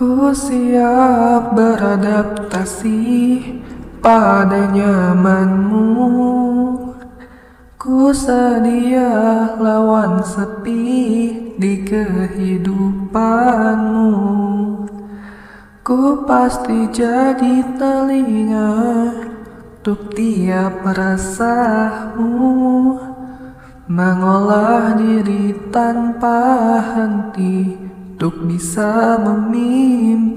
Ku siap beradaptasi pada nyamanmu. Ku sedia lawan sepi di kehidupanmu. Ku pasti jadi telinga untuk tiap rasamu Mengolah diri tanpa henti untuk bisa memimpinmu